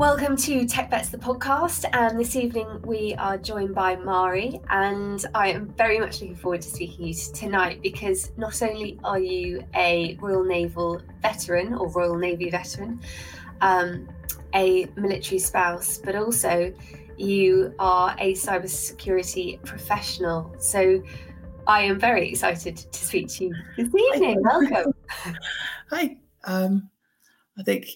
Welcome to TechVets, the podcast. And this evening we are joined by Mhairi. And I am very much looking forward to speaking to you tonight because not only are you a Royal Naval veteran or Royal Navy veteran, um, a military spouse, but also you are a cybersecurity professional. So I am very excited to speak to you this evening. Welcome. Hi. Um, I think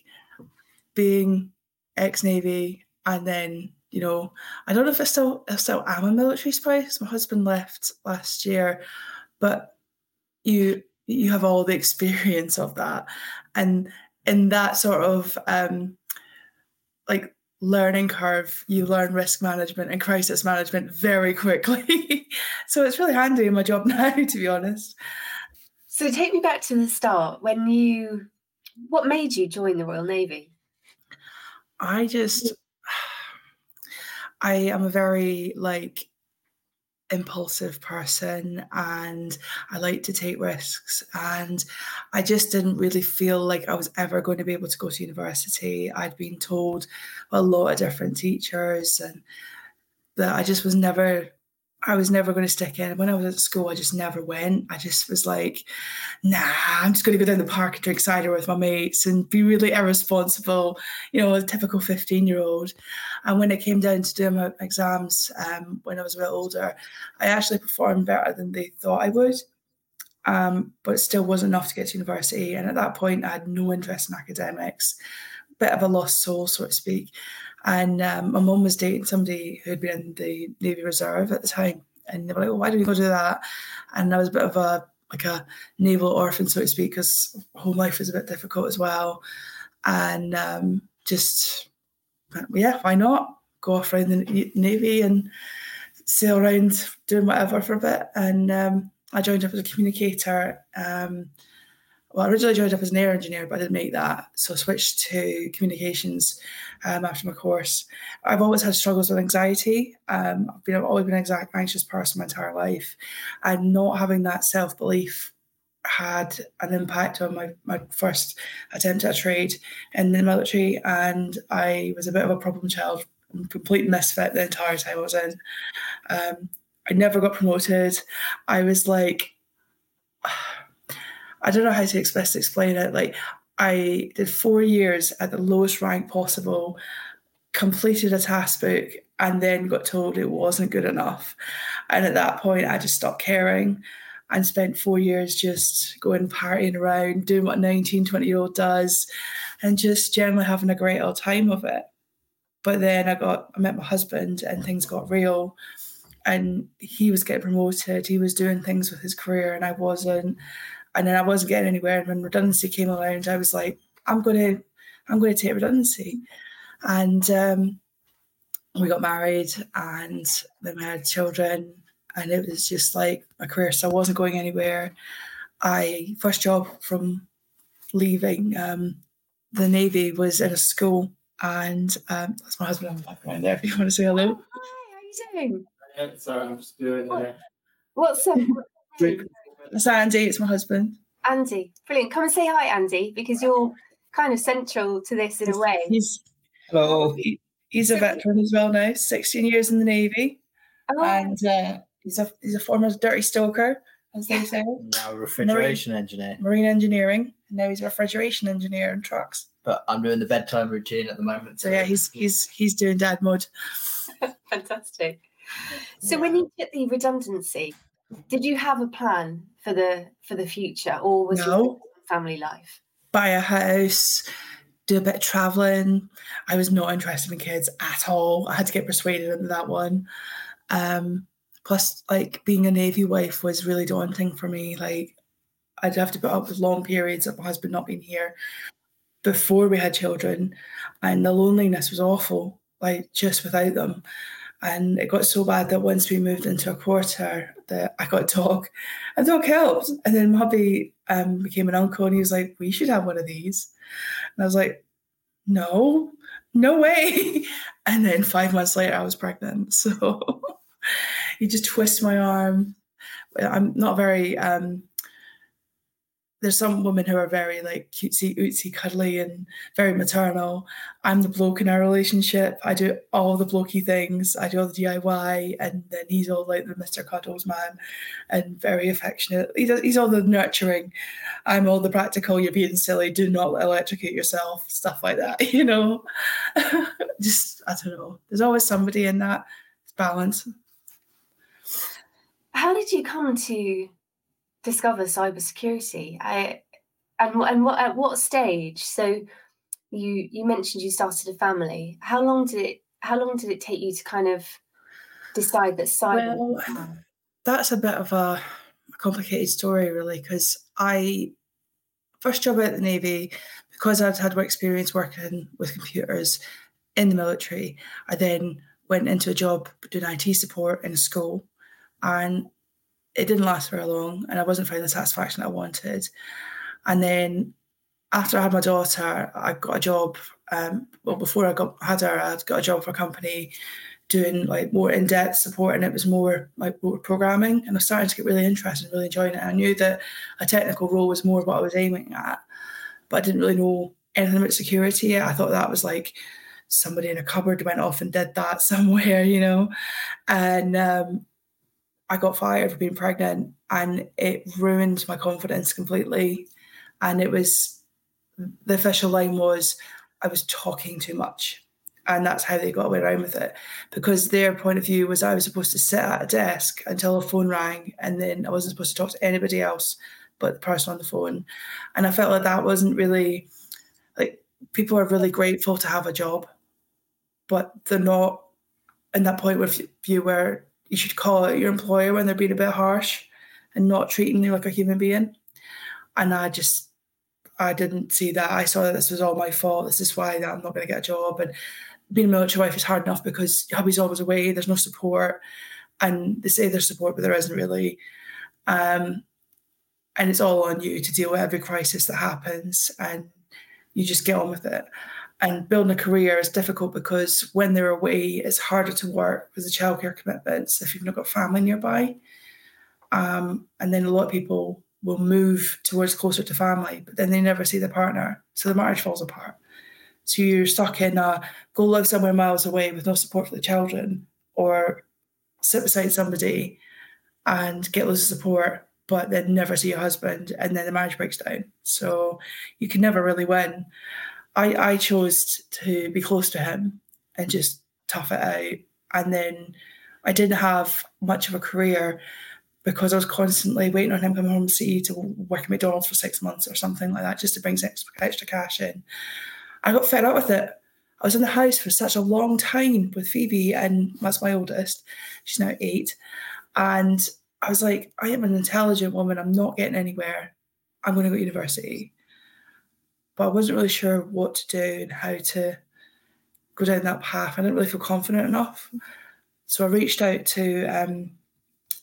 being ex Navy, and then you know, I don't know if I still I still am a military spouse. My husband left last year, but you you have all the experience of that, and in that sort of um, like learning curve, you learn risk management and crisis management very quickly. so it's really handy in my job now, to be honest. So take me back to the start when you what made you join the Royal Navy? I just, I am a very like impulsive person and I like to take risks. And I just didn't really feel like I was ever going to be able to go to university. I'd been told a lot of different teachers and that I just was never I was never going to stick in. When I was at school, I just never went. I just was like, nah, I'm just going to go down the park and drink cider with my mates and be really irresponsible, you know, a typical 15 year old. And when it came down to doing my exams um, when I was a bit older, I actually performed better than they thought I would. Um, but it still wasn't enough to get to university. And at that point, I had no interest in academics, bit of a lost soul, so to speak. And um, my mum was dating somebody who had been in the Navy Reserve at the time. And they were like, well, why do we go do that? And I was a bit of a like a naval orphan, so to speak, because home life was a bit difficult as well. And um, just, yeah, why not go off around the Navy and sail around doing whatever for a bit. And um, I joined up as a communicator. Well, I originally joined up as an air engineer, but I didn't make that. So I switched to communications um, after my course. I've always had struggles with anxiety. Um, I've been I've always been an anxious person my entire life, and not having that self belief had an impact on my, my first attempt at a trade in the military. And I was a bit of a problem child, complete misfit the entire time I was in. Um, I never got promoted. I was like, I don't know how to best explain it. Like I did four years at the lowest rank possible, completed a task book, and then got told it wasn't good enough. And at that point, I just stopped caring and spent four years just going partying around, doing what a 19, 20 year old does, and just generally having a great old time of it. But then I got, I met my husband and things got real. And he was getting promoted, he was doing things with his career, and I wasn't and then I wasn't getting anywhere. And when redundancy came around, I was like, I'm going to, I'm going to take redundancy. And um, we got married, and then we had children, and it was just like my career So I wasn't going anywhere. I first job from leaving um, the navy was in a school, and um, that's my husband on the background there. If you want to say hello. Oh, hi, how are you doing? Sorry, I'm just doing it. What's up? That's Andy. It's my husband. Andy, brilliant. Come and say hi, Andy, because you're kind of central to this in a way. He's Hello. he, he's a veteran as well now. 16 years in the navy, Oh, and uh, he's a he's a former dirty stoker, as they say, Now a refrigeration engineer, marine engineering, and now he's a refrigeration engineer in trucks. but I'm doing the bedtime routine at the moment. So yeah, he's he's he's doing dad mode. fantastic. So when you took the redundancy, did you have a plan for the for the future, or was No. family life? buy a house, do a bit of traveling. I was not interested in kids at all. I had to get persuaded into that one. Um, plus, like being a Navy wife was really daunting for me. Like, I'd have to put up with long periods of my husband not being here before we had children, and the loneliness was awful, like just without them. And it got so bad that once we moved into a quarter, that I got a dog, and dog helped. And then hubby um, became an uncle, and he was like, "We should have one of these." And I was like, "No, no way!" And then five months later, I was pregnant. So he just twisted my arm. I'm not very um, there's some women who are very like cutesy, ootsy, cuddly, and very maternal. I'm the bloke in our relationship. I do all the blokey things. I do all the DIY, and then he's all like the Mr. Cuddles man, and very affectionate. He does, he's all the nurturing. I'm all the practical. You're being silly. Do not electrocute yourself. Stuff like that. You know, just I don't know. There's always somebody in that balance. How did you come to discover cybersecurity? I and and what at what stage? So you you mentioned you started a family. How long did it how long did it take you to kind of decide that cyber well, that's a bit of a complicated story really because I first job at the Navy because I'd had work experience working with computers in the military, I then went into a job doing IT support in a school and it didn't last very long and I wasn't finding the satisfaction I wanted. And then after I had my daughter, I got a job. Um, well, before I got had her, I got a job for a company doing like more in-depth support, and it was more like more programming. And I was starting to get really interested, and really enjoying it. I knew that a technical role was more what I was aiming at, but I didn't really know anything about security. I thought that was like somebody in a cupboard went off and did that somewhere, you know. And um, I got fired for being pregnant and it ruined my confidence completely. And it was the official line was I was talking too much. And that's how they got away around with it. Because their point of view was I was supposed to sit at a desk until a phone rang and then I wasn't supposed to talk to anybody else but the person on the phone. And I felt like that wasn't really like people are really grateful to have a job, but they're not in that point of view where you should call out your employer when they're being a bit harsh and not treating you like a human being. And I just, I didn't see that. I saw that this was all my fault. This is why I'm not going to get a job. And being a military wife is hard enough because hubby's always away. There's no support, and they say there's support, but there isn't really. Um, and it's all on you to deal with every crisis that happens, and you just get on with it and building a career is difficult because when they're away, it's harder to work with the childcare commitments if you've not got family nearby. Um, and then a lot of people will move towards closer to family, but then they never see their partner, so the marriage falls apart. So you're stuck in a go live somewhere miles away with no support for the children, or sit beside somebody and get loads of support, but then never see your husband, and then the marriage breaks down. So you can never really win. I, I chose to be close to him and just tough it out. And then I didn't have much of a career because I was constantly waiting on him coming home to see to work at McDonald's for six months or something like that, just to bring extra, extra cash in. I got fed up with it. I was in the house for such a long time with Phoebe, and that's my oldest. She's now eight. And I was like, I am an intelligent woman. I'm not getting anywhere. I'm going to go to university but I wasn't really sure what to do and how to go down that path. I didn't really feel confident enough. So I reached out to um,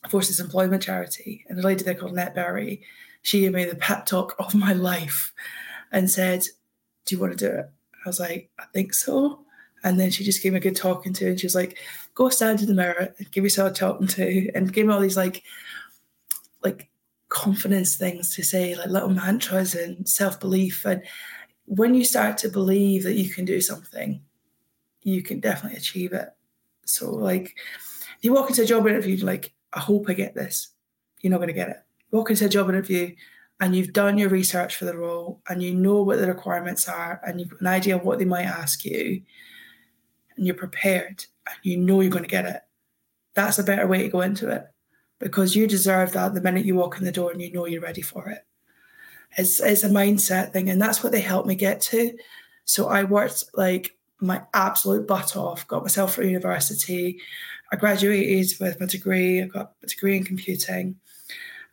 Forces Employment Charity and a lady there called Annette Berry. She gave me the pep talk of my life and said, Do you want to do it? I was like, I think so. And then she just gave me a good talking to, and she was like, "Go stand in the mirror and give yourself a talking to," and gave me all these like, like confidence things to say, like little mantras and self belief. And when you start to believe that you can do something, you can definitely achieve it. So, like, you walk into a job interview, like, I hope I get this, you're not going to get it. walk into a job interview and you've done your research for the role and you know what the requirements are and you've an idea of what they might ask you and you're prepared and you know you're going to get it. That's a better way to go into it because you deserve that the minute you walk in the door and you know you're ready for it. It's, it's a mindset thing, and that's what they helped me get to. So I worked like my absolute butt off, got myself through university. I graduated with my degree, I got a degree in computing.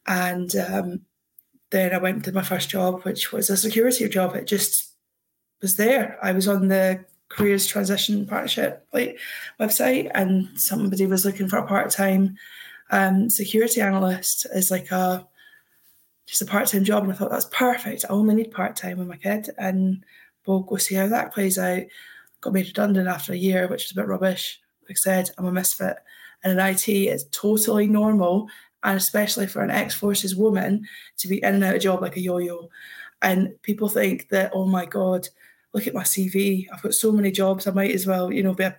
And um, then I went to my first job, which was a security job. It just was there. I was on the careers transition partnership like website and somebody was looking for a part-time um, security analyst is like a just a part-time job and I thought that's perfect. I only need part-time with my kid and we'll go see how that plays out. Got made redundant after a year, which is a bit rubbish. Like I said, I'm a misfit. And in IT, it's totally normal and especially for an ex-forces woman to be in and out of job like a yo-yo. And people think that, oh my God, look at my CV. I've got so many jobs. I might as well, you know, be a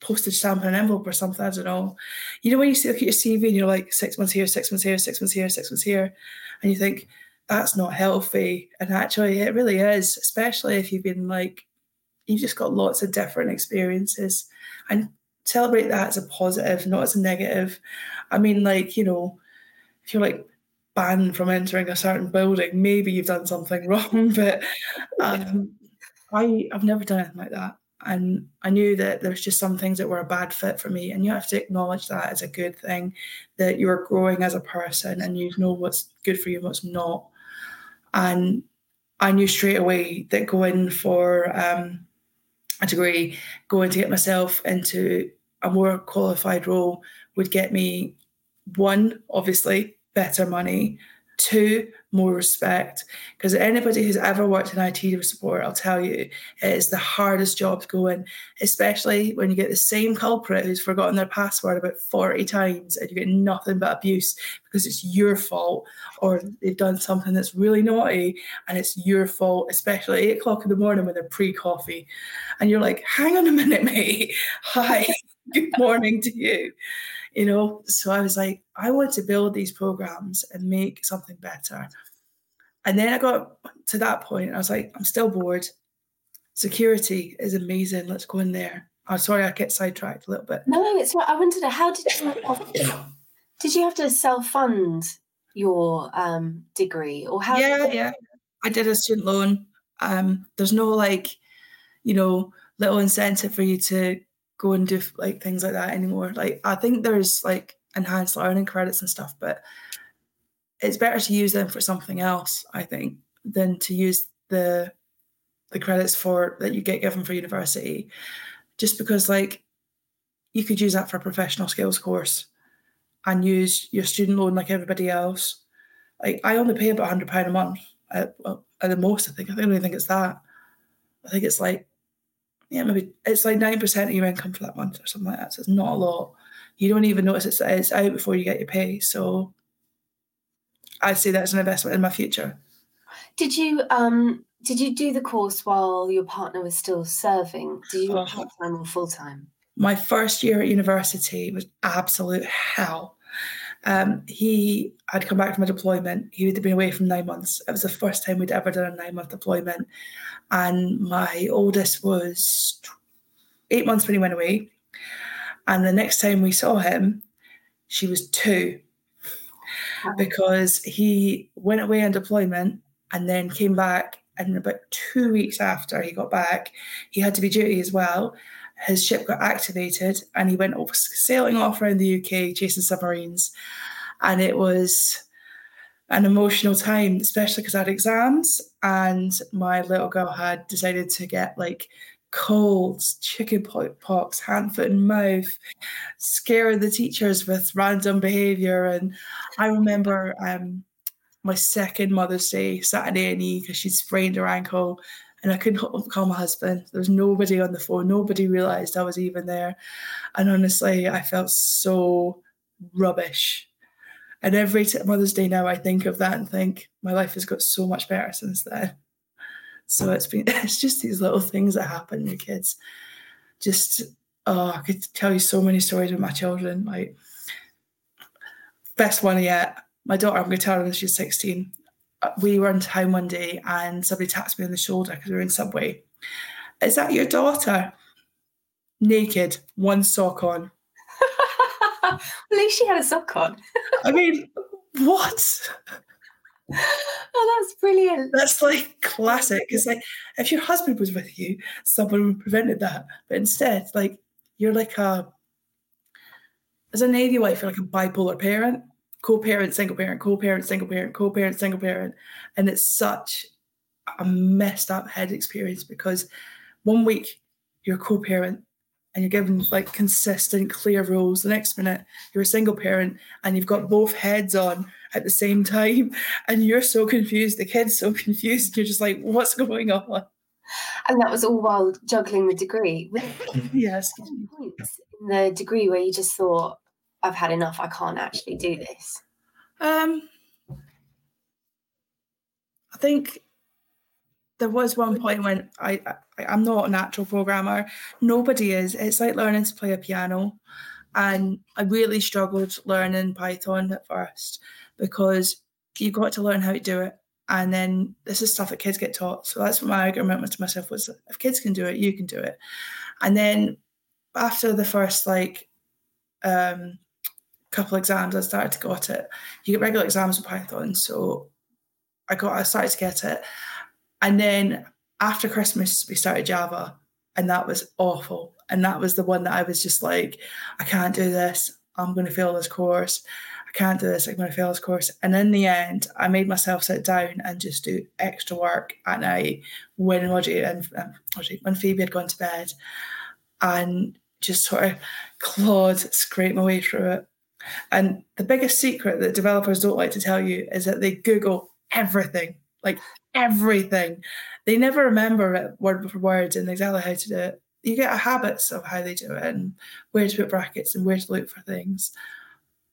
postage stamp and an envelope or something. I don't know. You know, when you see, look at your CV and you're like six months here, six months here, six months here, six months here, and you think that's not healthy. And actually, it really is, especially if you've been like, you've just got lots of different experiences and celebrate that as a positive, not as a negative. I mean, like, you know, if you're like banned from entering a certain building, maybe you've done something wrong, but um, I, I've never done anything like that and I knew that there's just some things that were a bad fit for me, and you have to acknowledge that as a good thing, that you are growing as a person and you know what's good for you and what's not. And I knew straight away that going for um, a degree, going to get myself into a more qualified role would get me one, obviously, better money, two, more respect. Because anybody who's ever worked in IT support, I'll tell you, it is the hardest job to go in, especially when you get the same culprit who's forgotten their password about 40 times and you get nothing but abuse because it's your fault or they've done something that's really naughty and it's your fault, especially at eight o'clock in the morning when they're pre coffee. And you're like, hang on a minute, mate. Hi, good morning to you you know? So i was like i want to build these programs and make something better. And then i got to that point i was like i'm still bored. Security is amazing. Let's go in there. I'm sorry i get sidetracked a little bit. No it's right i wanted to how did you did you have to self-fund your um degree or how yeah yeah. I did a student loan. Um there's no like you know little incentive for you to go and do like things like that anymore. Like I think there's like enhanced learning credits and stuff, but it's better to use them for something else, I think, than to use the the credits for that you get given for university. Just because like you could use that for a professional skills course and use your student loan like everybody else. Like I only pay about hundred pound a month at, at the most. I think I don't even think it's that. I think it's like yeah, maybe it's like nine percent of your income for that month or something like that. So it's not a lot. You don't even notice it's it's out before you get your pay. So I see that as an investment in my future. Did you um did you do the course while your partner was still serving? Did you uh, part time or full time? My first year at university was absolute hell. Um, he had come back from a deployment. He had been away from nine months. It was the first time we'd ever done a nine month deployment and my oldest was eight months when he went away. And the next time we saw him, she was two because he went away on deployment and then came back. And about two weeks after he got back, he had to be duty as well. His ship got activated and he went off sailing off around the UK chasing submarines. And it was an emotional time, especially because I had exams and my little girl had decided to get like colds, chicken pox, hand, foot, and mouth, scare the teachers with random behavior. And I remember um, my second Mother's Day Saturday in E because she sprained her ankle and I couldn't call my husband. There was nobody on the phone. Nobody realized I was even there. And honestly, I felt so rubbish and every t- Mother's Day now, I think of that and think my life has got so much better since then. So it's been it's just these little things that happen with kids. Just oh, I could tell you so many stories with my children. Like best one yet. My daughter, I'm going to tell her when she's 16. We were in town one day and somebody tapped me on the shoulder because we were in Subway. Is that your daughter? Naked, one sock on. At least she had a sock on. I mean, what? Oh, that's brilliant. That's like classic. It's like if your husband was with you, someone prevented that. But instead, like you're like a as a Navy wife, you're like a bipolar parent, co-parent, single parent, co-parent, single parent, co-parent, single parent. And it's such a messed up head experience because one week you're a co-parent and you're given like consistent, clear rules. The next minute, you're a single parent and you've got both heads on at the same time, and you're so confused. The kid's so confused. You're just like, what's going on? And that was all while juggling the degree. yes. Points in the degree where you just thought, I've had enough. I can't actually do this. Um, I think there was one point when I, I I'm not a natural programmer. Nobody is. It's like learning to play a piano, and I really struggled learning Python at first because you've got to learn how to do it. And then this is stuff that kids get taught. So that's what my argument was to myself was if kids can do it, you can do it. And then after the first like um couple exams, I started to got it. You get regular exams with Python. So I got I started to get it. And then after Christmas we started Java and that was awful. And that was the one that I was just like, I can't do this. I'm going to fail this course I can't do this, I'm going to fail this course. And in the end, I made myself sit down and just do extra work at night when Roger and um, when Phoebe had gone to bed and just sort of clawed, scrape my way through it. And the biggest secret that developers don't like to tell you is that they Google everything, like everything. They never remember it word for word and exactly how to do it. You get a habits of how they do it and where to put brackets and where to look for things.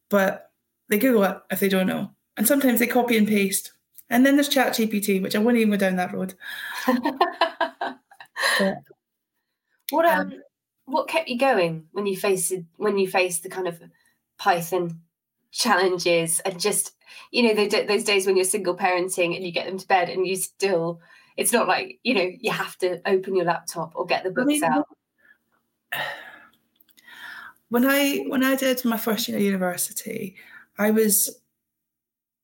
But they Google it if they don't know. And sometimes they copy and paste. And then there's Chat GPT, which I wouldn't even go down that road. but, what um, um, what kept you going when you faced when you faced the kind of Python challenges and just you know those days when you're single parenting and you get them to bed and you still it's not like you know you have to open your laptop or get the books I mean, out when i when i did my first year of university I was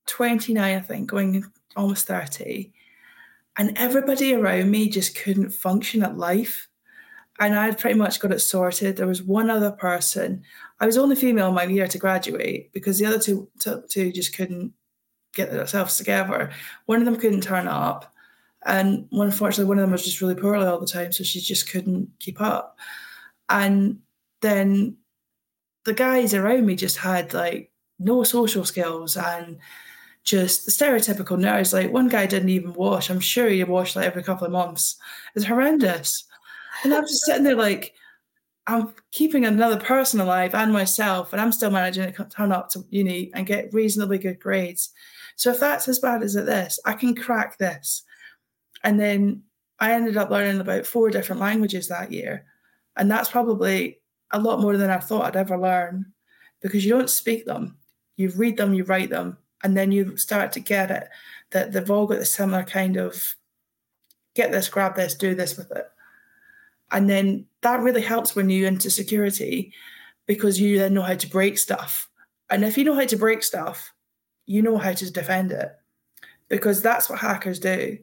29, I think, going almost 30. And everybody around me just couldn't function at life. And I'd pretty much got it sorted. There was one other person. I was only female in my year to graduate because the other two, two, two just couldn't get themselves together. One of them couldn't turn up. And unfortunately, one of them was just really poorly all the time. So she just couldn't keep up. And then the guys around me just had like no social skills and just the stereotypical nerds. Like one guy didn't even wash. I'm sure he washed like every couple of months. It's horrendous. And I'm just sitting there like, I'm keeping another person alive and myself, and I'm still managing to turn up to uni and get reasonably good grades. So if that's as bad as it is, I can crack this. And then I ended up learning about four different languages that year. And that's probably a lot more than I thought I'd ever learn because you don't speak them you read them, you write them, and then you start to get it that they've all got a similar kind of get this, grab this, do this with it. And then that really helps when you're into security because you then know how to break stuff. And if you know how to break stuff, you know how to defend it because that's what hackers do.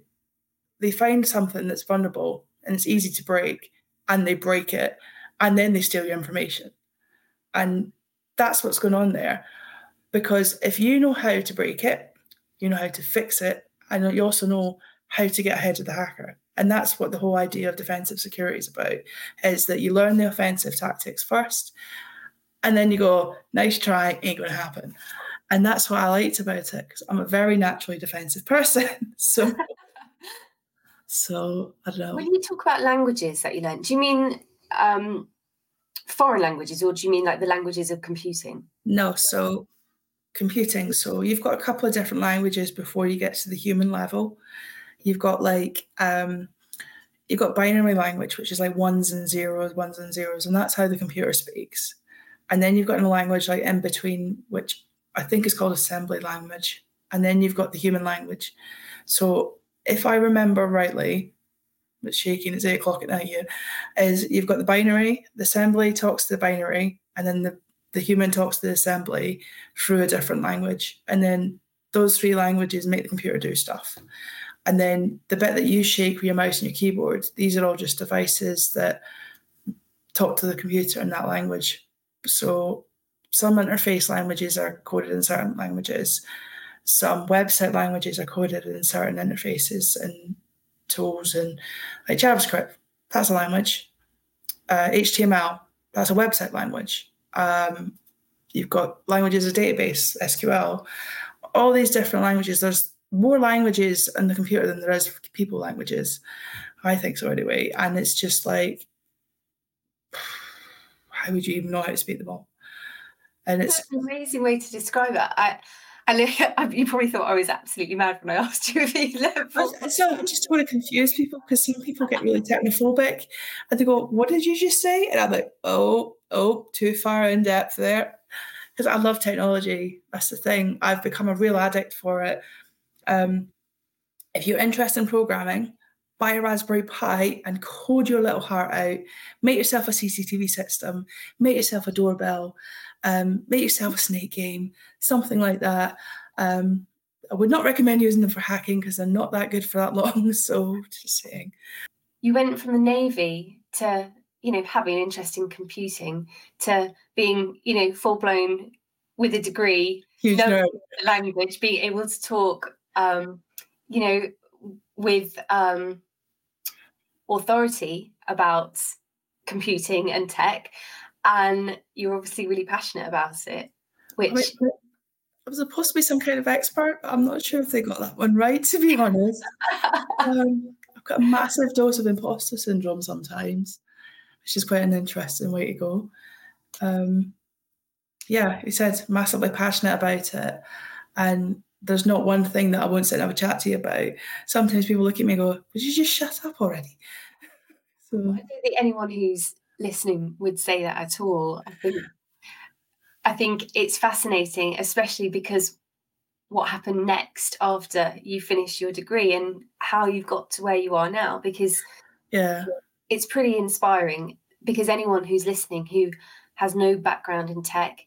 They find something that's vulnerable and it's easy to break and they break it and then they steal your information. And that's what's going on there. Because if you know how to break it, you know how to fix it, and you also know how to get ahead of the hacker. And that's what the whole idea of defensive security is about, is that you learn the offensive tactics first, and then you go, nice try, ain't gonna happen. And that's what I liked about it, because I'm a very naturally defensive person. so so I don't know. When you talk about languages that you learned, do you mean um, foreign languages or do you mean like the languages of computing? No, so computing. So you've got a couple of different languages before you get to the human level. You've got like um, you've got binary language, which is like ones and zeros, ones and zeros, and that's how the computer speaks. And then you've got a language like in between, which I think is called assembly language. And then you've got the human language. So if I remember rightly, it's shaking, it's eight o'clock at night here, is you've got the binary, the assembly talks to the binary, and then the the human talks to the assembly through a different language. And then those three languages make the computer do stuff. And then the bit that you shake with your mouse and your keyboard, these are all just devices that talk to the computer in that language. So some interface languages are coded in certain languages. Some website languages are coded in certain interfaces and tools and like JavaScript, that's a language. Uh, HTML, that's a website language. Um, you've got languages as database, SQL, all these different languages. There's more languages in the computer than there is people languages. I think so anyway. And it's just like, how would you even know how to speak them all? And it's an amazing way to describe it. I And you probably thought I was absolutely mad when I asked you if you level. So I just want to confuse people because some people get really technophobic and they go, What did you just say? And I'm like, Oh, oh, too far in depth there. Because I love technology. That's the thing. I've become a real addict for it. Um, if you're interested in programming, buy a Raspberry Pi and code your little heart out. Make yourself a CCTV system, make yourself a doorbell, um, make yourself a snake game, something like that. Um, I would not recommend using them for hacking because they're not that good for that long. So just saying. You went from the Navy to, you know, having an interest in computing to being, you know, full blown with a degree, Huge language, being able to talk, um, you know, with um, authority about computing and tech and you're obviously really passionate about it which I was supposed to be some kind of expert but i'm not sure if they got that one right to be honest. Um, i've got a massive dose of imposter syndrome sometimes which is quite an interesting way to go. Um, yeah he said massively passionate about it and there's not one thing that I won't sit and have a chat to you about. Sometimes people look at me and go, Would you just shut up already? So I don't think anyone who's listening would say that at all. I think I think it's fascinating, especially because what happened next after you finished your degree and how you've got to where you are now because yeah it's pretty inspiring because anyone who's listening who has no background in tech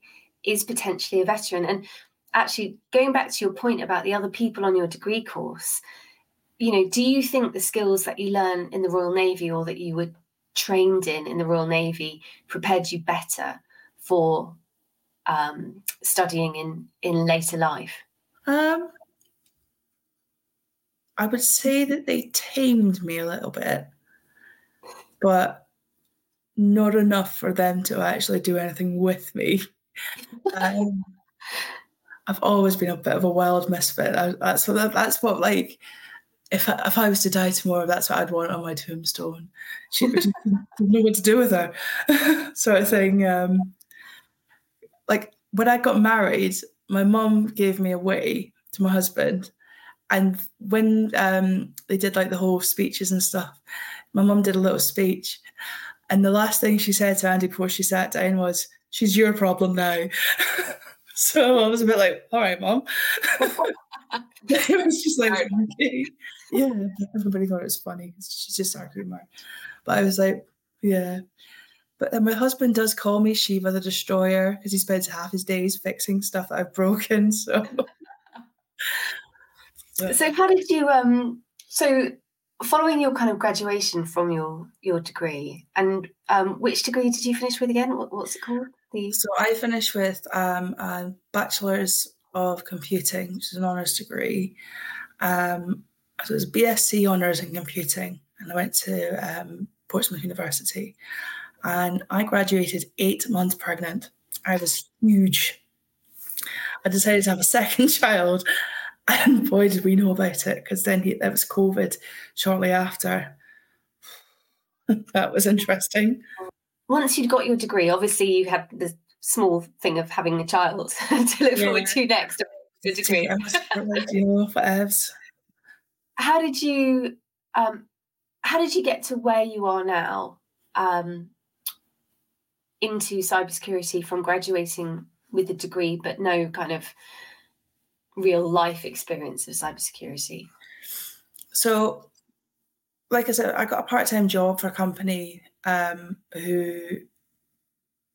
is potentially a veteran and actually going back to your point about the other people on your degree course you know do you think the skills that you learn in the royal navy or that you were trained in in the royal navy prepared you better for um, studying in in later life? Um i would say that they tamed me a little bit but not enough for them to actually do anything with me. Um, I've always been a bit of a wild misfit. I, that's what that's what like if I, if I was to die tomorrow, that's what I'd want on my tombstone. She didn't know what to do with her, sort of thing. Um, like when I got married, my mom gave me away to my husband, and when um, they did like the whole speeches and stuff, my mom did a little speech, and the last thing she said to Andy before she sat down was, "She's your problem now." So I was a bit like, all right, mom. it was just like, okay. yeah, everybody thought it was funny because she's just our humor. But I was like, yeah. But then my husband does call me Shiva the Destroyer because he spends half his days fixing stuff that I've broken. So, so how did you um? So following your kind of graduation from your your degree, and um, which degree did you finish with again? What, what's it called? So I finished with um, a bachelor's of computing, which is an honours degree. Um, so it was BSc honours in computing, and I went to um, Portsmouth University, and I graduated eight months pregnant. I was huge. I decided to have a second child, and boy, did we know about it because then he, there was COVID shortly after. that was interesting once you'd got your degree, obviously you had the small thing of having a child to look yeah. forward to next. Your degree. you know, for Evs. How did you? Um, how did you get to where you are now? Um, into cybersecurity from graduating with a degree, but no kind of real life experience of cybersecurity. So, like I said, I got a part time job for a company um, who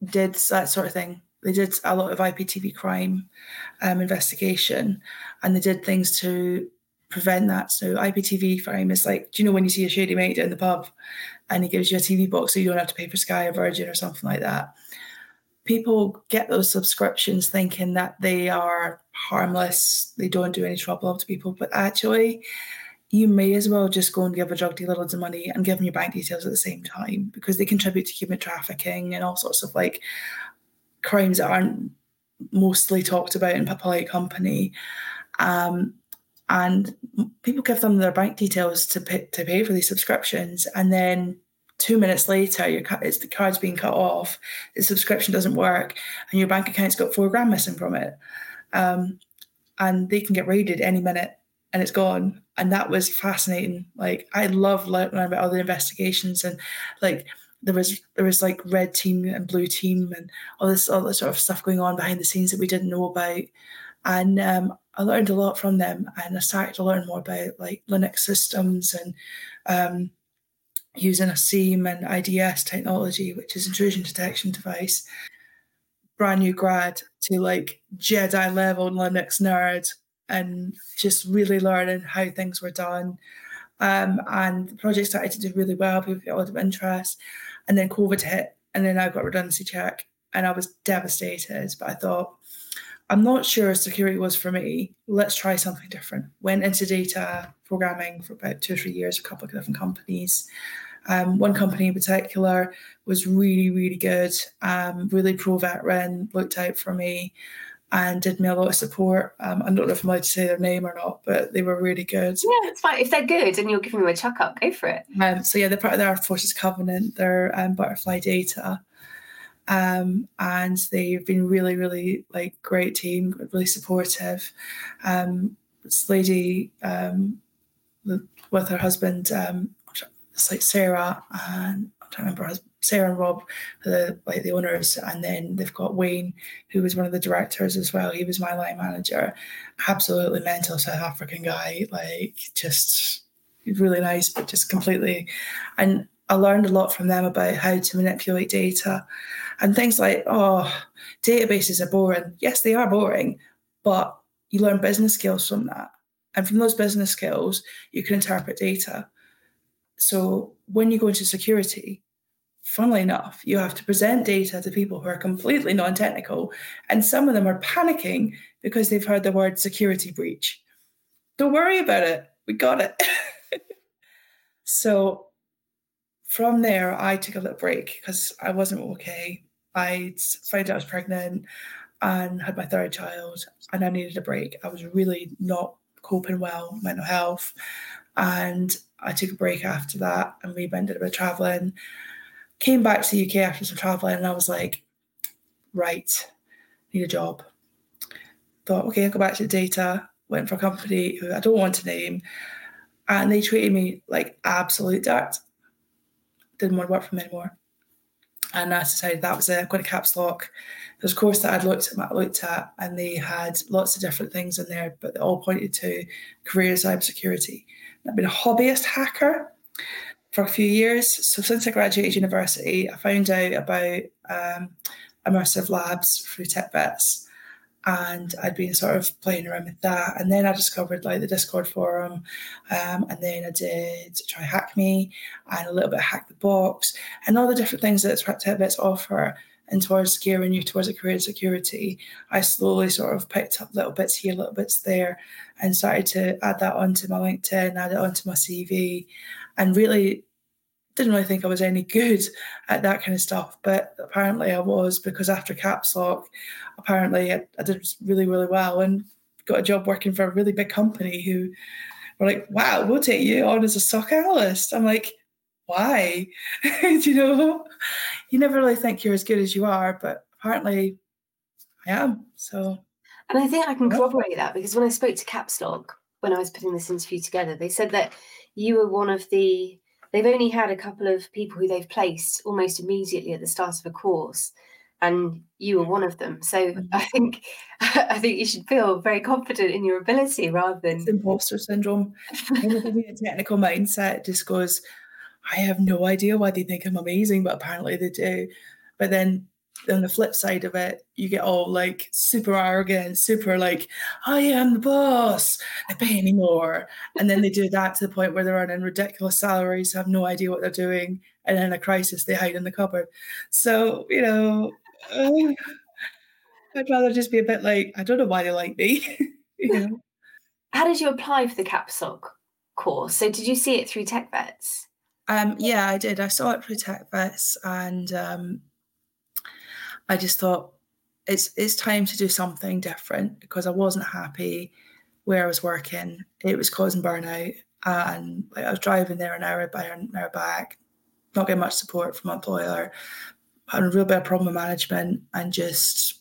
did that sort of thing. They did a lot of IPTV crime um, investigation, and they did things to prevent that. So IPTV crime is like, do you know when you see a shady mate in the pub, and he gives you a TV box so you don't have to pay for Sky or Virgin or something like that? People get those subscriptions thinking that they are harmless, they don't do any trouble to people, but actually you may as well just go and give a drug dealer loads of money and give them your bank details at the same time because they contribute to human trafficking and all sorts of like crimes that aren't mostly talked about in polite company. Um, and people give them their bank details to pay, to pay for these subscriptions, and then two minutes later, your it's the card's being cut off, the subscription doesn't work, and your bank account's got four grand missing from it. Um, and they can get raided any minute and it's gone. And that was fascinating. Like I love learning about other investigations and like there was there was like red team and blue team and all this all this sort of stuff going on behind the scenes that we didn't know about. And um, I learned a lot from them and I started to learn more about like Linux systems and um, using a SIEM and IDS technology, which is intrusion detection device. Brand new grad to like Jedi level Linux nerd and just really learning how things were done. Um, and the project started to do really well. People got a lot of interest. And then COVID hit, and then I got redundancy check, and I was devastated. But I thought, I'm not sure security was for me. Let's try something different. Went into data programming for about two or three years, a couple of different companies. Um, one company in particular was really, really good, um, really pro veteran, looked out for me and did me a lot of support. Um, I don't know if I'm allowed to say their name or not, but they were really good. Yeah, it's fine. If they're good and you're giving them a chuck up, go for it. Um, so yeah, they're part of the Armed Forces Covenant. They're um, Butterfly Data. Um, and they've been really, really like great team, really supportive. Um, this lady um, with her husband, um, it's like Sarah and I don't remember her husband, Sarah and Rob, the like the owners, and then they've got Wayne, who was one of the directors as well. He was my line manager. Absolutely mental South African guy, like just really nice, but just completely. And I learned a lot from them about how to manipulate data and things like, oh, databases are boring. Yes, they are boring, but you learn business skills from that. And from those business skills, you can interpret data. So when you go into security, funnily enough, you have to present data to people who are completely non technical, and some of them are panicking because they've heard the word security breach. Don't worry about it, we got it. so from there, I took a little break because I wasn't okay. I found out I was pregnant and had my third child, and I needed a break. I was really not coping well, mental health. And I took a break after that and we a bit traveling came back to the UK after some traveling and I was like, right, need a job. Thought, okay, I'll go back to the data. Went for a company who I don't want to name, and they treated me like absolute dirt. Didn't want to work for them anymore. And I decided that was it. Going to CAPSLOCK. There's a course that I'd looked at, looked at, and they had lots of different things in there, but they all pointed to career cybersecurity. I've been a hobbyist hacker for a few years. So since I graduated university, I found out about um, immersive labs through TechVets. And I'd been sort of playing around with that. And then I discovered like the Discord forum. Um, and then I did TryHackMe and a little bit Hack the Box and all the different things that TechVets offer and towards gearing you towards a career in security, I slowly sort of picked up little bits here, little bits there, and started to add that onto my LinkedIn, add it onto my CV, and really didn't really think I was any good at that kind of stuff. But apparently I was because after CAPSLOCK, apparently I, I did really, really well and got a job working for a really big company who were like, wow, we'll take you on as a SOC analyst. I'm like, why? you know, you never really think you're as good as you are, but apparently I am. So, and I think I can corroborate that because when I spoke to CAPSLOCK, when I was putting this interview together, they said that you were one of the. They've only had a couple of people who they've placed almost immediately at the start of a course, and you were one of them. So mm-hmm. I think I think you should feel very confident in your ability rather than it's imposter syndrome. a technical mindset just goes, I have no idea why they think I'm amazing, but apparently they do. But then on the flip side of it, you get all like super arrogant, super like, I am the boss, I pay me more. And then they do that to the point where they're earning ridiculous salaries, have no idea what they're doing. And in a crisis, they hide in the cupboard. So, you know, I'd rather just be a bit like, I don't know why they like me. you know? How did you apply for the CAPSLOCK course? So did you see it through TechVets? Um, yeah, I did. I saw it through TechVets and um, I just thought it's it's time to do something different because I wasn't happy where I was working. It was causing burnout, and like, I was driving there an hour by an hour back, not getting much support from my employer, having a real of problem with management, and just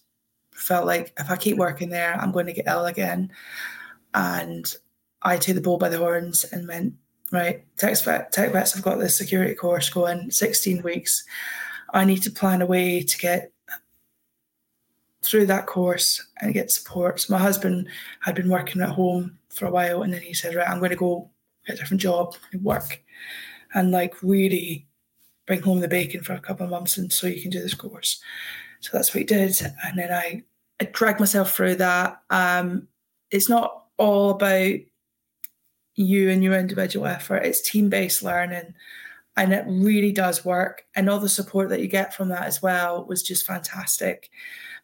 felt like if I keep working there, I'm going to get ill again. And I took the bull by the horns and went, right, TechVets have got this security course going, 16 weeks. I need to plan a way to get through that course and get support. So my husband had been working at home for a while and then he said, right, I'm going to go get a different job and work and like really bring home the bacon for a couple of months and so you can do this course. So that's what he did. And then I, I dragged myself through that. Um, it's not all about you and your individual effort, it's team based learning. And it really does work. And all the support that you get from that as well was just fantastic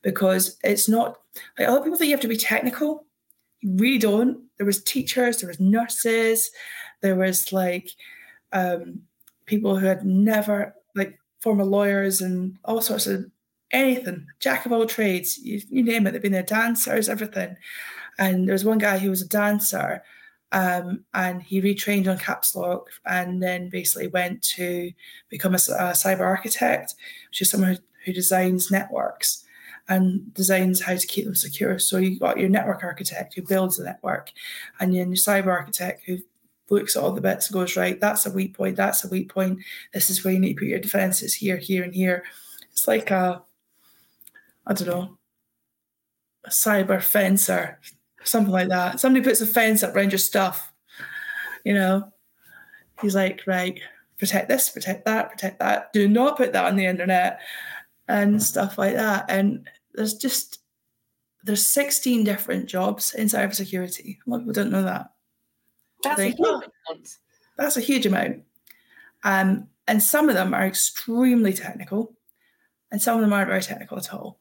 because it's not like a lot of people think you have to be technical. You really don't. There was teachers, there was nurses, there was like um, people who had never like former lawyers and all sorts of anything, jack of all trades, you, you name it. They've been there, dancers, everything. And there was one guy who was a dancer, um, and he retrained on CAPSLOCK and then basically went to become a, a cyber architect, which is someone who, who designs networks and designs how to keep them secure. So you've got your network architect who builds the network, and then your cyber architect who looks at all the bits and goes, right, that's a weak point, that's a weak point. This is where you need to put your defenses here, here, and here. It's like a, I don't know, a cyber fencer, something like that. Somebody puts a fence up around your stuff, you know. He's like, right, protect this, protect that, protect that. Do not put that on the internet and stuff like that. And there's just there's 16 different jobs in cybersecurity. A lot of people don't know that. That's think, a huge oh, amount. That's a huge amount. Um, and some of them are extremely technical, and some of them aren't very technical at all.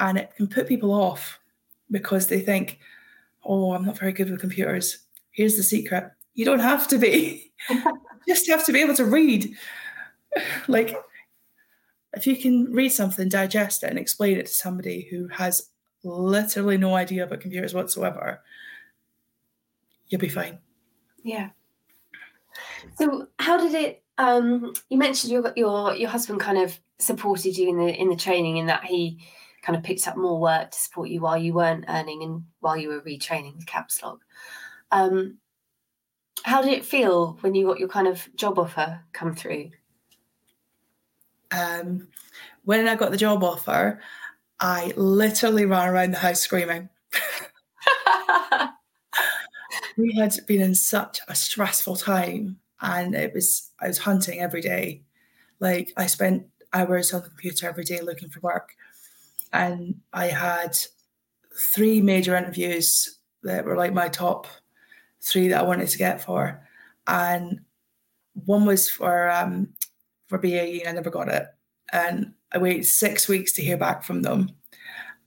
And it can put people off because they think, oh, I'm not very good with computers. Here's the secret you don't have to be, just have to be able to read. like, if you can read something, digest it, and explain it to somebody who has literally no idea about computers whatsoever, you'll be fine. Yeah. So how did it um you mentioned your your your husband kind of supported you in the in the training in that he kind of picked up more work to support you while you weren't earning and while you were retraining with CAPSLOCK. Um how did it feel when you got your kind of job offer come through? Um when I got the job offer, I literally ran around the house screaming. we had been in such a stressful time and it was I was hunting every day. Like I spent hours on the computer every day looking for work. And I had three major interviews that were like my top three that I wanted to get for. And one was for um for BAE, I never got it. And I waited six weeks to hear back from them.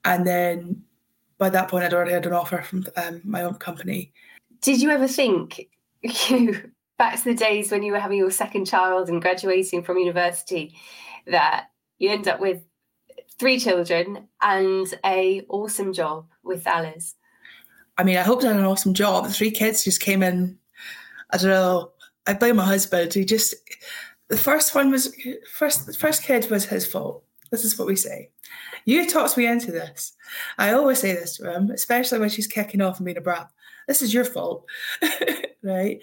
And then by that point, I'd already had an offer from um, my own company did you ever think you back to the days when you were having your second child and graduating from university that you end up with three children and a awesome job with Alice? I mean, I hope I had an awesome job. The three kids just came in. I don't know. I blame my husband. He just the first one was first. The first kid was his fault. This is what we say. You talked me into this. I always say this to him, especially when she's kicking off and being a brat this is your fault. right.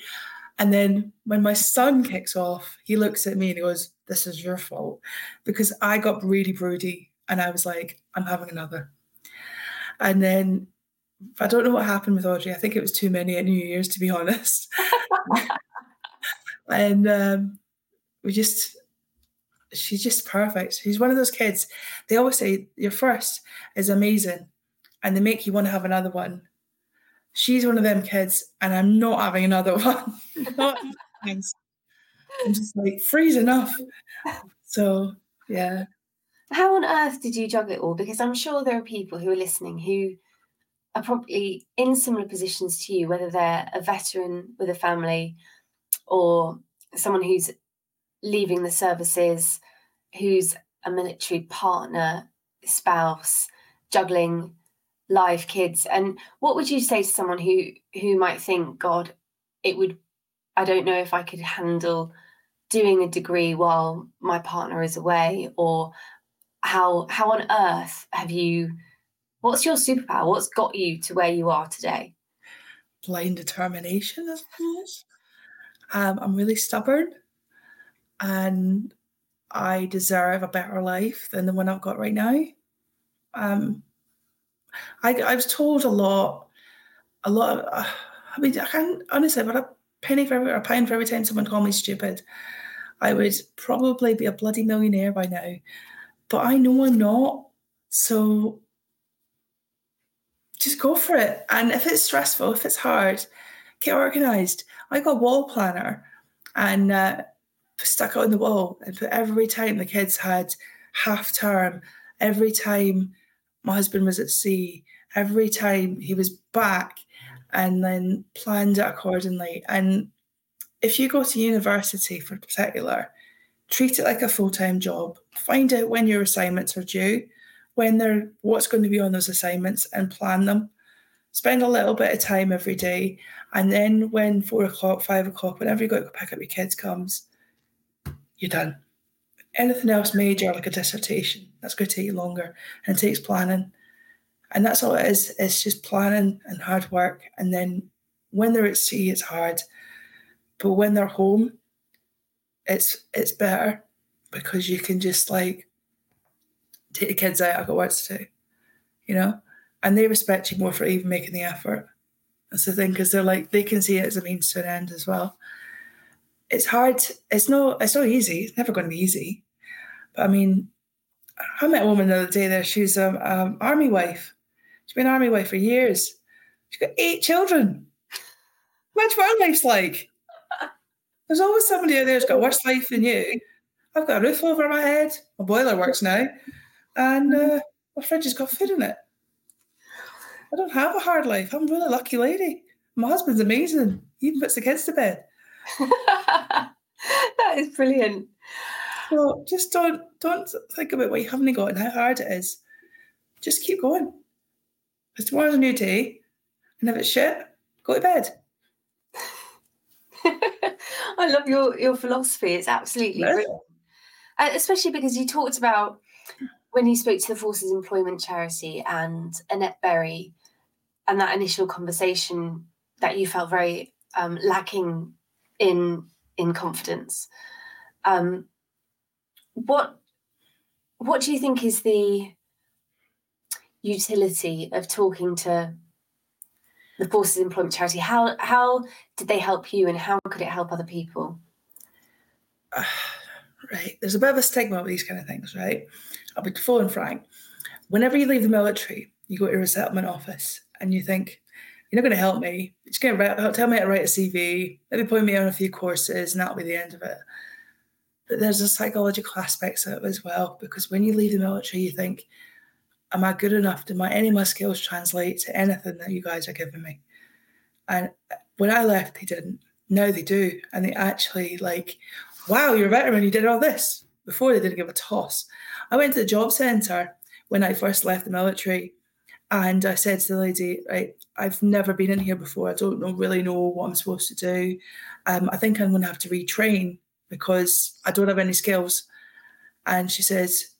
And then when my son kicks off, he looks at me and he goes, This is your fault. Because I got really broody and I was like, I'm having another. And then I don't know what happened with Audrey. I think it was too many at New Year's, to be honest. and um, we just, she's just perfect. She's one of those kids. They always say your first is amazing, and they make you want to have another one she's one of them kids, and I'm not having another one. I'm just like freeze enough. So yeah. How on earth did you juggle it all? Because I'm sure there are people who are listening who are probably in similar positions to you, whether they're a veteran with a family or someone who's leaving the services, who's a military partner, spouse, juggling live kids and what would you say to someone who who might think god it would i don't know if i could handle doing a degree while my partner is away or how how on earth have you What's your superpower? What's got you to where you are today? Blind determination, I suppose. Um, I'm really stubborn and I deserve a better life than the one I've got right now. Um, I, I was told a lot, a lot of, uh, I mean, I can't, honestly, but a penny for every, a pound for every time someone called me stupid, I would probably be a bloody millionaire by now. But I know I'm not. So just go for it. And if it's stressful, if it's hard, get organized. I got a wall planner and uh, stuck it on the wall. And put every time the kids had half term, every time my husband was at sea, every time he was back, and then planned it accordingly. And if you go to university for particular, treat it like a full-time job. Find out when your assignments are due, when they're what's going to be on those assignments and plan them. Spend a little bit of time every day. And then when four o'clock, five o'clock, whenever you go to pick up your kids comes, you're done. Anything else major, like a dissertation, that's going to take you longer and it takes planning. And that's all it is. It's just planning and hard work. And then when they're at sea, it's hard. But when they're home, it's it's better because you can just like take the kids out. I've got work to do, you know, and they respect you more for even making the effort. That's the thing because they're like they can see it as a means to an end as well. It's hard. It's no. It's not easy. It's never going to be easy. But I mean, I met a woman the other day. There, she's an um, um, army wife. She's been an army wife for years. She's got eight children. Imagine what life's like. There's always somebody out there who's got worse life than you. I've got a roof over my head. My boiler works now, and uh, my fridge has got food in it. I don't have a hard life. I'm a really lucky lady. My husband's amazing. He even puts the kids to bed. that is brilliant. So just don't don't think about what you haven't got and how hard it is. Just keep going. Because tomorrow's a new day, and if it's shit, go to bed. I love your your philosophy. It's absolutely brilliant. Uh, especially because you talked about when you spoke to the Forces Employment Charity and Annette Berry and that initial conversation that you felt very um, lacking in in confidence. Um, what what do you think is the utility of talking to the Forces Employment Charity? How how did they help you, and how could it help other people? Uh, right, there's a bit of a stigma with these kind of things, right? I'll be full and frank. Whenever you leave the military, you go to a resettlement office, and you think you're not going to help me. You're just going to tell me how to write a CV, maybe point me on a few courses, and that'll be the end of it. But there's a psychological aspect of it as well, because when you leave the military, you think, am I good enough? Do my any of my skills translate to anything that you guys are giving me? And uh, when I left, they didn't. Now they do, and they actually like, wow, you're a veteran. You did all this. Before they didn't give a toss. I went to the job centre when I first left the military, and I said to the lady, right, I've never been in here before. I don't know, really know what I'm supposed to do. Um, I think I'm going to have to retrain because I don't have any skills. And she says,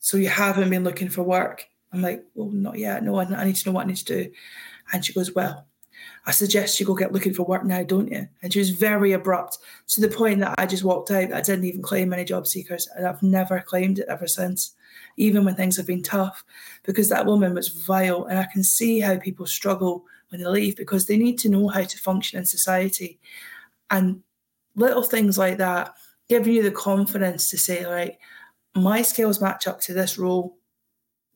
so you haven't been looking for work? I'm like, well, not yet. No, I need to know what I need to do. And she goes, well, I suggest you go get looking for work now, don't you? And she was very abrupt to the point that I just walked out. I didn't even claim any job seekers, and I've never claimed it ever since, even when things have been tough, because that woman was vile. And I can see how people struggle when they leave because they need to know how to function in society. And little things like that giving you the confidence to say, right, my skills match up to this role.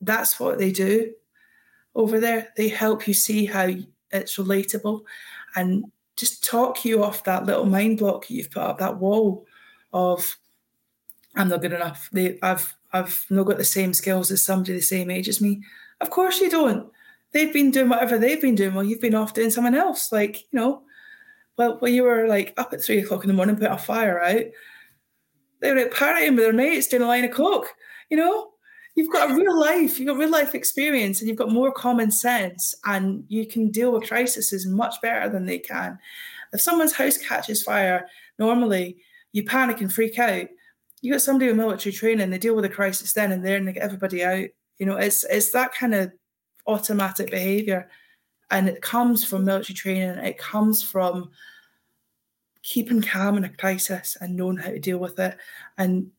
That's what they do over there. They help you see how it's relatable and just talk you off that little mind block you've put up, that wall of I'm not good enough. They I've I've not got the same skills as somebody the same age as me. Of course you don't. They've been doing whatever they've been doing while you've been off doing something else. Like, you know, well, when you were like up at three o'clock in the morning, put a fire out, they were at partying with their mates doing a line of coke. You know, you've got a real life, you've got real life experience, and you've got more common sense, and you can deal with crises much better than they can. If someone's house catches fire, normally you panic and freak out. You got somebody with military training, they deal with a crisis then and there, and they get everybody out. You know, it's it's that kind of automatic behavior. And it comes from military training, it comes from keeping calm in a crisis and knowing how to deal with it. And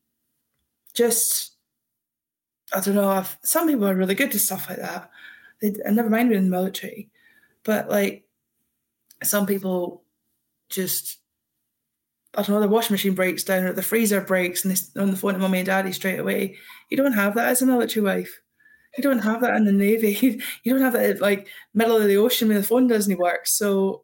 just, I don't know, I've, some people are really good to stuff like that. They, and never mind being in the military. But like, some people just I don't know, the washing machine breaks down or the freezer breaks and they're on the phone to mummy and daddy straight away. You don't have that as a military wife. You don't have that in the Navy. You don't have that like middle of the ocean when the phone doesn't work. So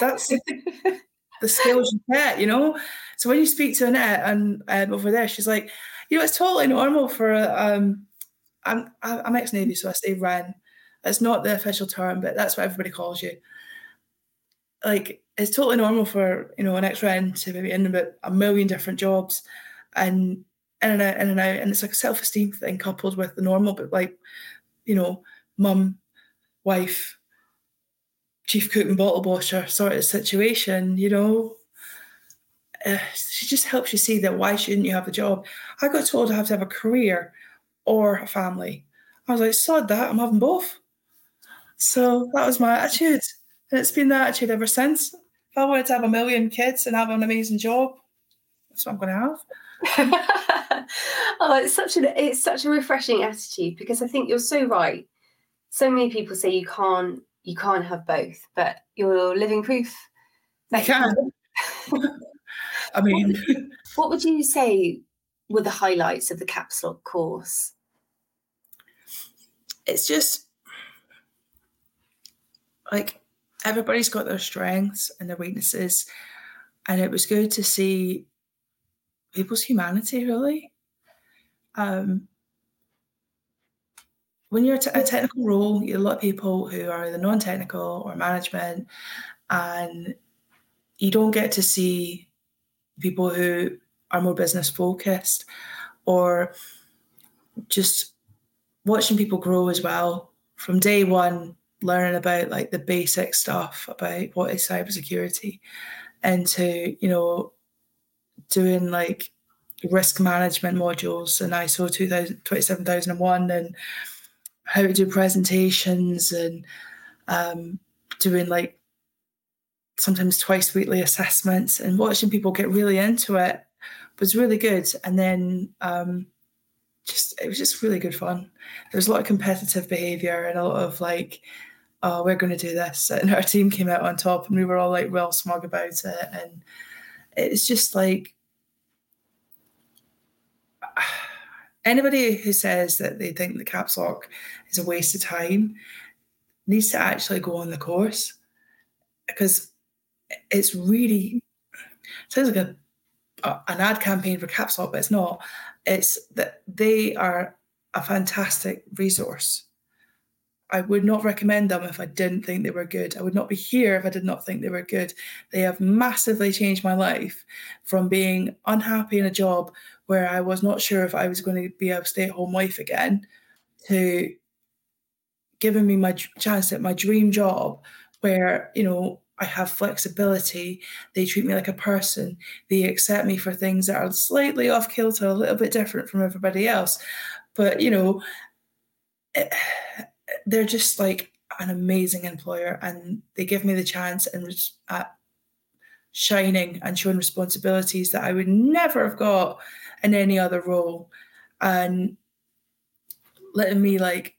that's the skills you get, you know? So when you speak to Annette and um, over there, she's like, you know, it's totally normal for, um, I'm, I'm ex-Navy, so I say Wren. It's not the official term, but that's what everybody calls you. Like, it's totally normal for you know an ex-Wren to maybe in about a million different jobs and in and out in and out. And it's like a self-esteem thing coupled with the normal but like you know mum wife chief cook and bottle washer sort of situation you know? Uh, she just helps you see that why shouldn't you have a job? I got told i have to have a career or a family. I was like sod that i'm having both. So that was my attitude. And it's been that attitude ever since I wanted to have a million kids and have an amazing job, that's what I'm going to have. oh, it's such a it's such a refreshing attitude because I think you're so right. So many people say you can't you can't have both, but you're living proof that you can. I mean, what would you say were the highlights of the CAPSLOCK course? It's just like everybody's got their strengths and their weaknesses. And it was good to see people's humanity, really. Um, when you're a technical role, you have a lot of people who are either non technical or management, and you don't get to see people who are more business focused or just watching people grow as well from day one learning about like the basic stuff about what is cybersecurity into you know doing like risk management modules and ISO 2000, 27001 and how to do presentations and um, doing like sometimes twice weekly assessments and watching people get really into it was really good. And then um, just it was just really good fun. There was a lot of competitive behavior and a lot of like oh, we're going to do this. And our team came out on top and we were all like real smug about it. And it's just like anybody who says that they think the CAPSLOCK is a waste of time needs to actually go on the course because it's really it sounds like a, a, an ad campaign for CAPSLOCK but it's not it's that they are a fantastic resource I would not recommend them if I didn't think they were good. I would not be here if I did not think they were good. They have massively changed my life from being unhappy in a job where I was not sure if I was going to be a stay at home wife again to giving me my chance at my dream job where, you know, I have flexibility. They treat me like a person. They accept me for things that are slightly off kilter, a little bit different from everybody else. But, you know, it, they're just like an amazing employer and they give me the chance and uh, shining and showing responsibilities that I would never have got in any other role and letting me like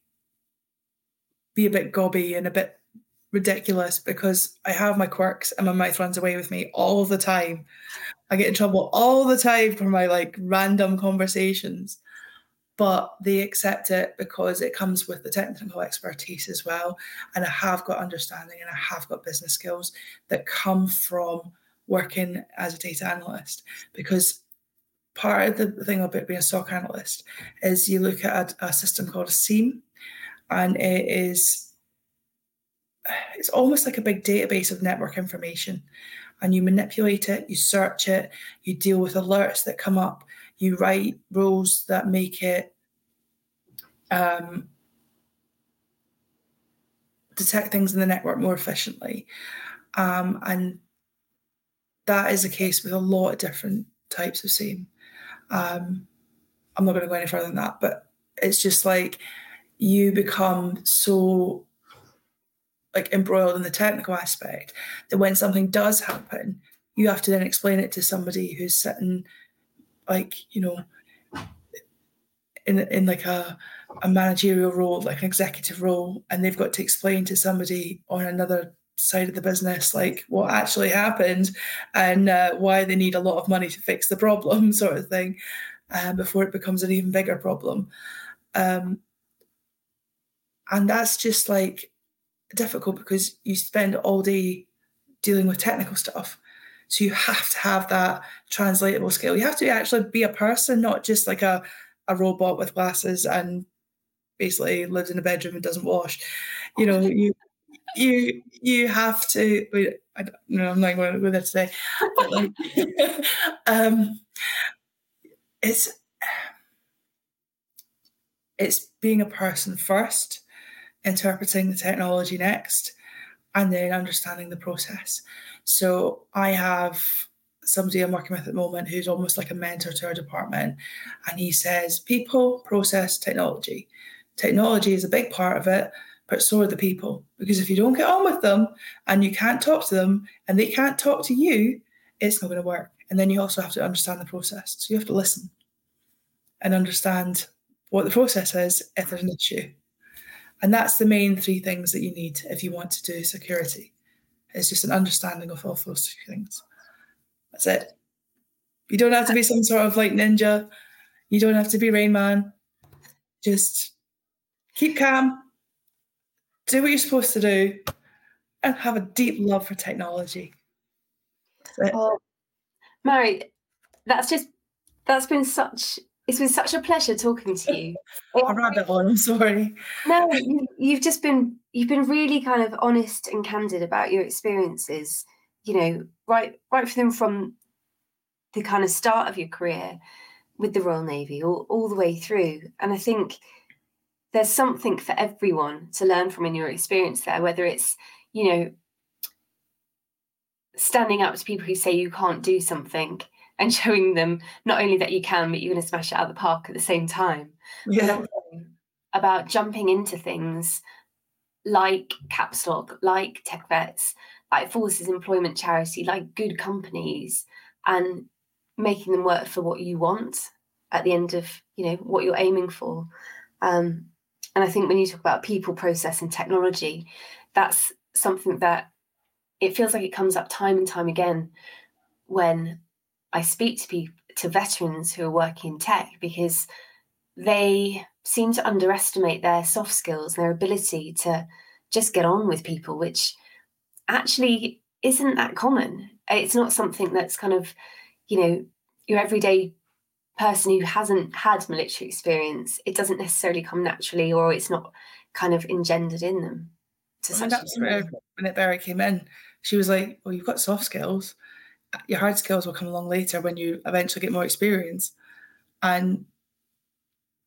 be a bit gobby and a bit ridiculous because I have my quirks and my mouth runs away with me all the time. I get in trouble all the time for my like random conversations but they accept it because it comes with the technical expertise as well. And I have got understanding and I have got business skills that come from working as a data analyst because part of the thing about being a SOC analyst is you look at a, a system called a SIEM and it is it's almost like a big database of network information and you manipulate it you search it you deal with alerts that come up you write rules that make it um, detect things in the network more efficiently. Um, and that is the case with a lot of different types of SIEM. Um, I'm not going to go any further than that, but it's just like you become so like embroiled in the technical aspect that when something does happen, you have to then explain it to somebody who's sitting like, you know, in in like a a managerial role, like an executive role, and they've got to explain to somebody on another side of the business like what actually happened and uh, why they need a lot of money to fix the problem, sort of thing, uh, before it becomes an even bigger problem. Um, and that's just like difficult because you spend all day dealing with technical stuff. So you have to have that translatable skill. You have to actually be a person, not just like a, a robot with glasses and basically lives in a bedroom and doesn't wash. You know, you you you have to. I don't, no, I'm not going to go there today. But like, um, it's it's being a person first interpreting the technology next, and then understanding the process. So I have somebody I'm working with at the moment who's almost like a mentor to our department, and he says people, process, technology. Technology is a big part of it, but so are the people. Because if you don't get on with them and you can't talk to them and they can't talk to you, it's not going to work. And then you also have to understand the process. So you have to listen and understand what the process is if there's an issue. And that's the main three things that you need if you want to do security. It's just an understanding of all those two things. That's it. You don't have to be some sort of like ninja. You don't have to be Rain Man. Just keep calm, do what you're supposed to do, and have a deep love for technology. Oh, Mhairi, that's just that's been such it's been such a pleasure talking to you. I rabbit on. I'm sorry. No, you, have just been you've been really kind of honest and candid about your experiences. You know, right right from them from the kind of start of your career with the Royal Navy, all, all the way through. And I think there's something for everyone to learn from in your experience there, whether it's you know standing up to people who say you can't do something and showing them not only that you can, but you're going to smash it out of the park at the same time. Yeah. About jumping into things like CAPSLOCK, like TechVets, like Forces Employment Charity, like good companies, and making them work for what you want at the end of you know what you're aiming for. Um, and I think when you talk about people, process, and technology, that's something that it feels like it comes up time and time again when I speak to people, to veterans who are working in tech because they seem to underestimate their soft skills, and their ability to just get on with people, which actually isn't that common. It's not something that's kind of, you know, your everyday person who hasn't had military experience. It doesn't necessarily come naturally, or it's not kind of engendered in them. To well, that's where when Berry came in, she was like, "Well, you've got soft skills." Your hard skills will come along later when you eventually get more experience. And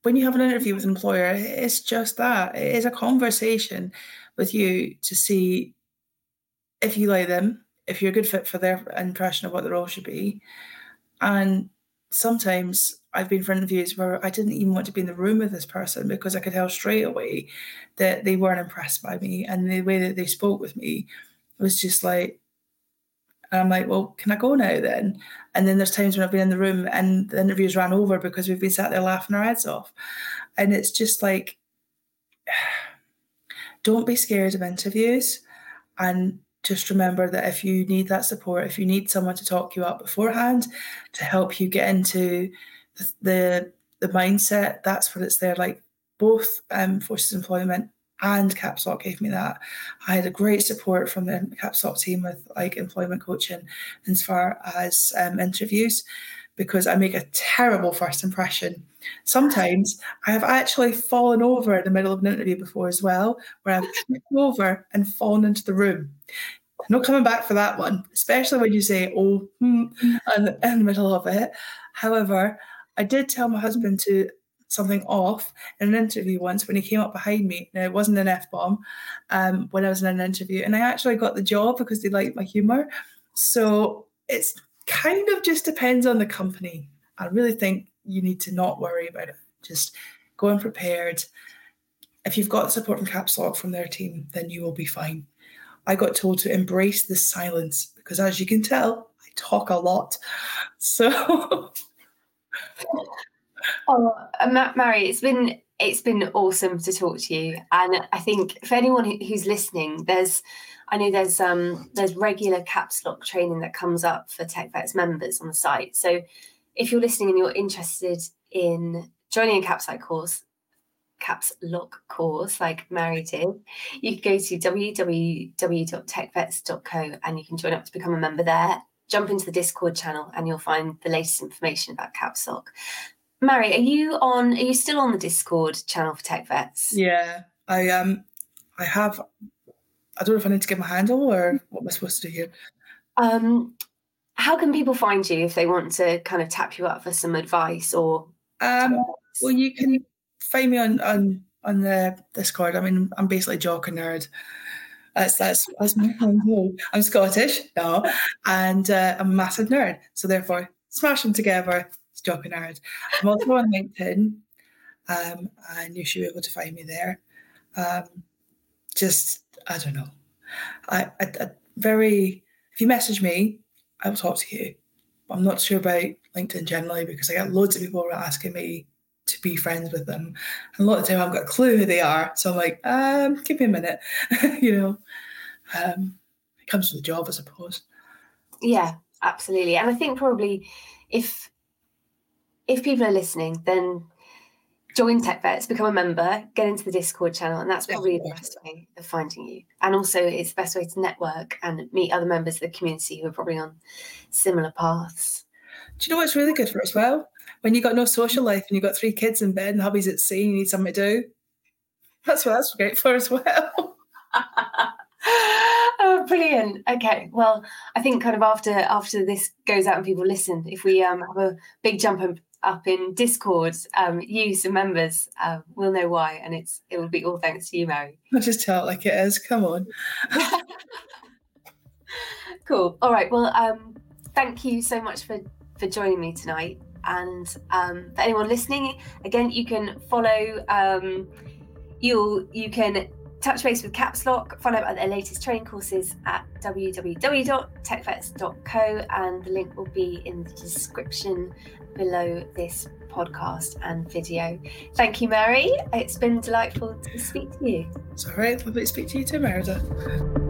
when you have an interview with an employer, it's just that it is a conversation with you to see if you like them, if you're a good fit for their impression of what the role should be. And sometimes I've been for interviews where I didn't even want to be in the room with this person because I could tell straight away that they weren't impressed by me and the way that they spoke with me was just like and I'm like, well, can I go now then? And then there's times when I've been in the room and the interviews ran over because we've been sat there laughing our heads off. And it's just like, don't be scared of interviews. And just remember that if you need that support, if you need someone to talk you up beforehand to help you get into the, the, the mindset, that's what it's there. Like both um, forces employment and CAPSLOCK gave me that. I had a great support from the CAPSLOCK team with like employment coaching as far as um, interviews because I make a terrible first impression. Sometimes I have actually fallen over in the middle of an interview before as well, where I've tripped over and fallen into the room. not coming back for that one, especially when you say, oh, hmm, in the middle of it. However, I did tell my husband to something off in an interview once when he came up behind me. Now, it wasn't an F bomb um, when I was in an interview, and I actually got the job because they liked my humor. So it's kind of just depends on the company. I really think you need to not worry about it. Just go in prepared. if you've got support from CAPSLOCK from their team, then you will be fine. I got told to embrace the silence because, as you can tell, I talk a lot. So, oh, uh, Mhairi, it's been it's been awesome to talk to you, and I think for anyone who's listening, there's I know there's um there's regular CAPSLOCK training that comes up for TechVets members on the site. So if you're listening and you're interested in joining a CAPSLOCK course, CAPSLOCK course like Mhairi did, you can go to www.techvets.co and you can join up to become a member there. Jump into the Discord channel and you'll find the latest information about CAPSLOCK. Mhairi, are you on? Are you still on the Discord channel for TechVets? Yeah, I um, I have I don't know if I need to give my handle or what am I supposed to do here? Um, how can people find you if they want to kind of tap you up for some advice or? Um, well, you can find me on on on the Discord. I mean, I'm basically jock and nerd. That's that's that's my thing. I'm Scottish, no, and uh, I'm a massive nerd. So therefore, smash them together. And nerd. I'm also on LinkedIn, um, and you should be able to find me there. Um, just I don't know. I, I, I very if you message me, I will talk to you. I'm not sure about LinkedIn generally because I get loads of people asking me to be friends with them. And a lot of the time I've got a clue who they are. So I'm like, um, give me a minute. you know. Um, it comes with the job, I suppose. Yeah, absolutely. And I think probably if if people are listening, then join TechVets, become a member, get into the Discord channel, and that's probably the best way of finding you. And also, it's the best way to network and meet other members of the community who are probably on similar paths. Do you know what's really good for as well? When you've got no social life and you've got three kids in bed and hubby's at sea, you need something to do. That's what that's great for as well. oh, brilliant. Okay. Well, I think kind of after after this goes out and people listen, if we um, have a big jump up in Discord, um, you some members uh, will know why, and it's it will be all thanks to you, Mhairi. I'll just tell it like it is. Come on. cool. All right. Well, um, thank you so much for for joining me tonight. And um, for anyone listening, again, you can follow. Um, you'll you can touch base with CAPSLOCK, find out about their latest training courses at www.techvets.co, and the link will be in the description below this podcast and video. Thank you, Mhairi. It's been delightful to speak to you. It's all right. Lovely to speak to you too, Meredith.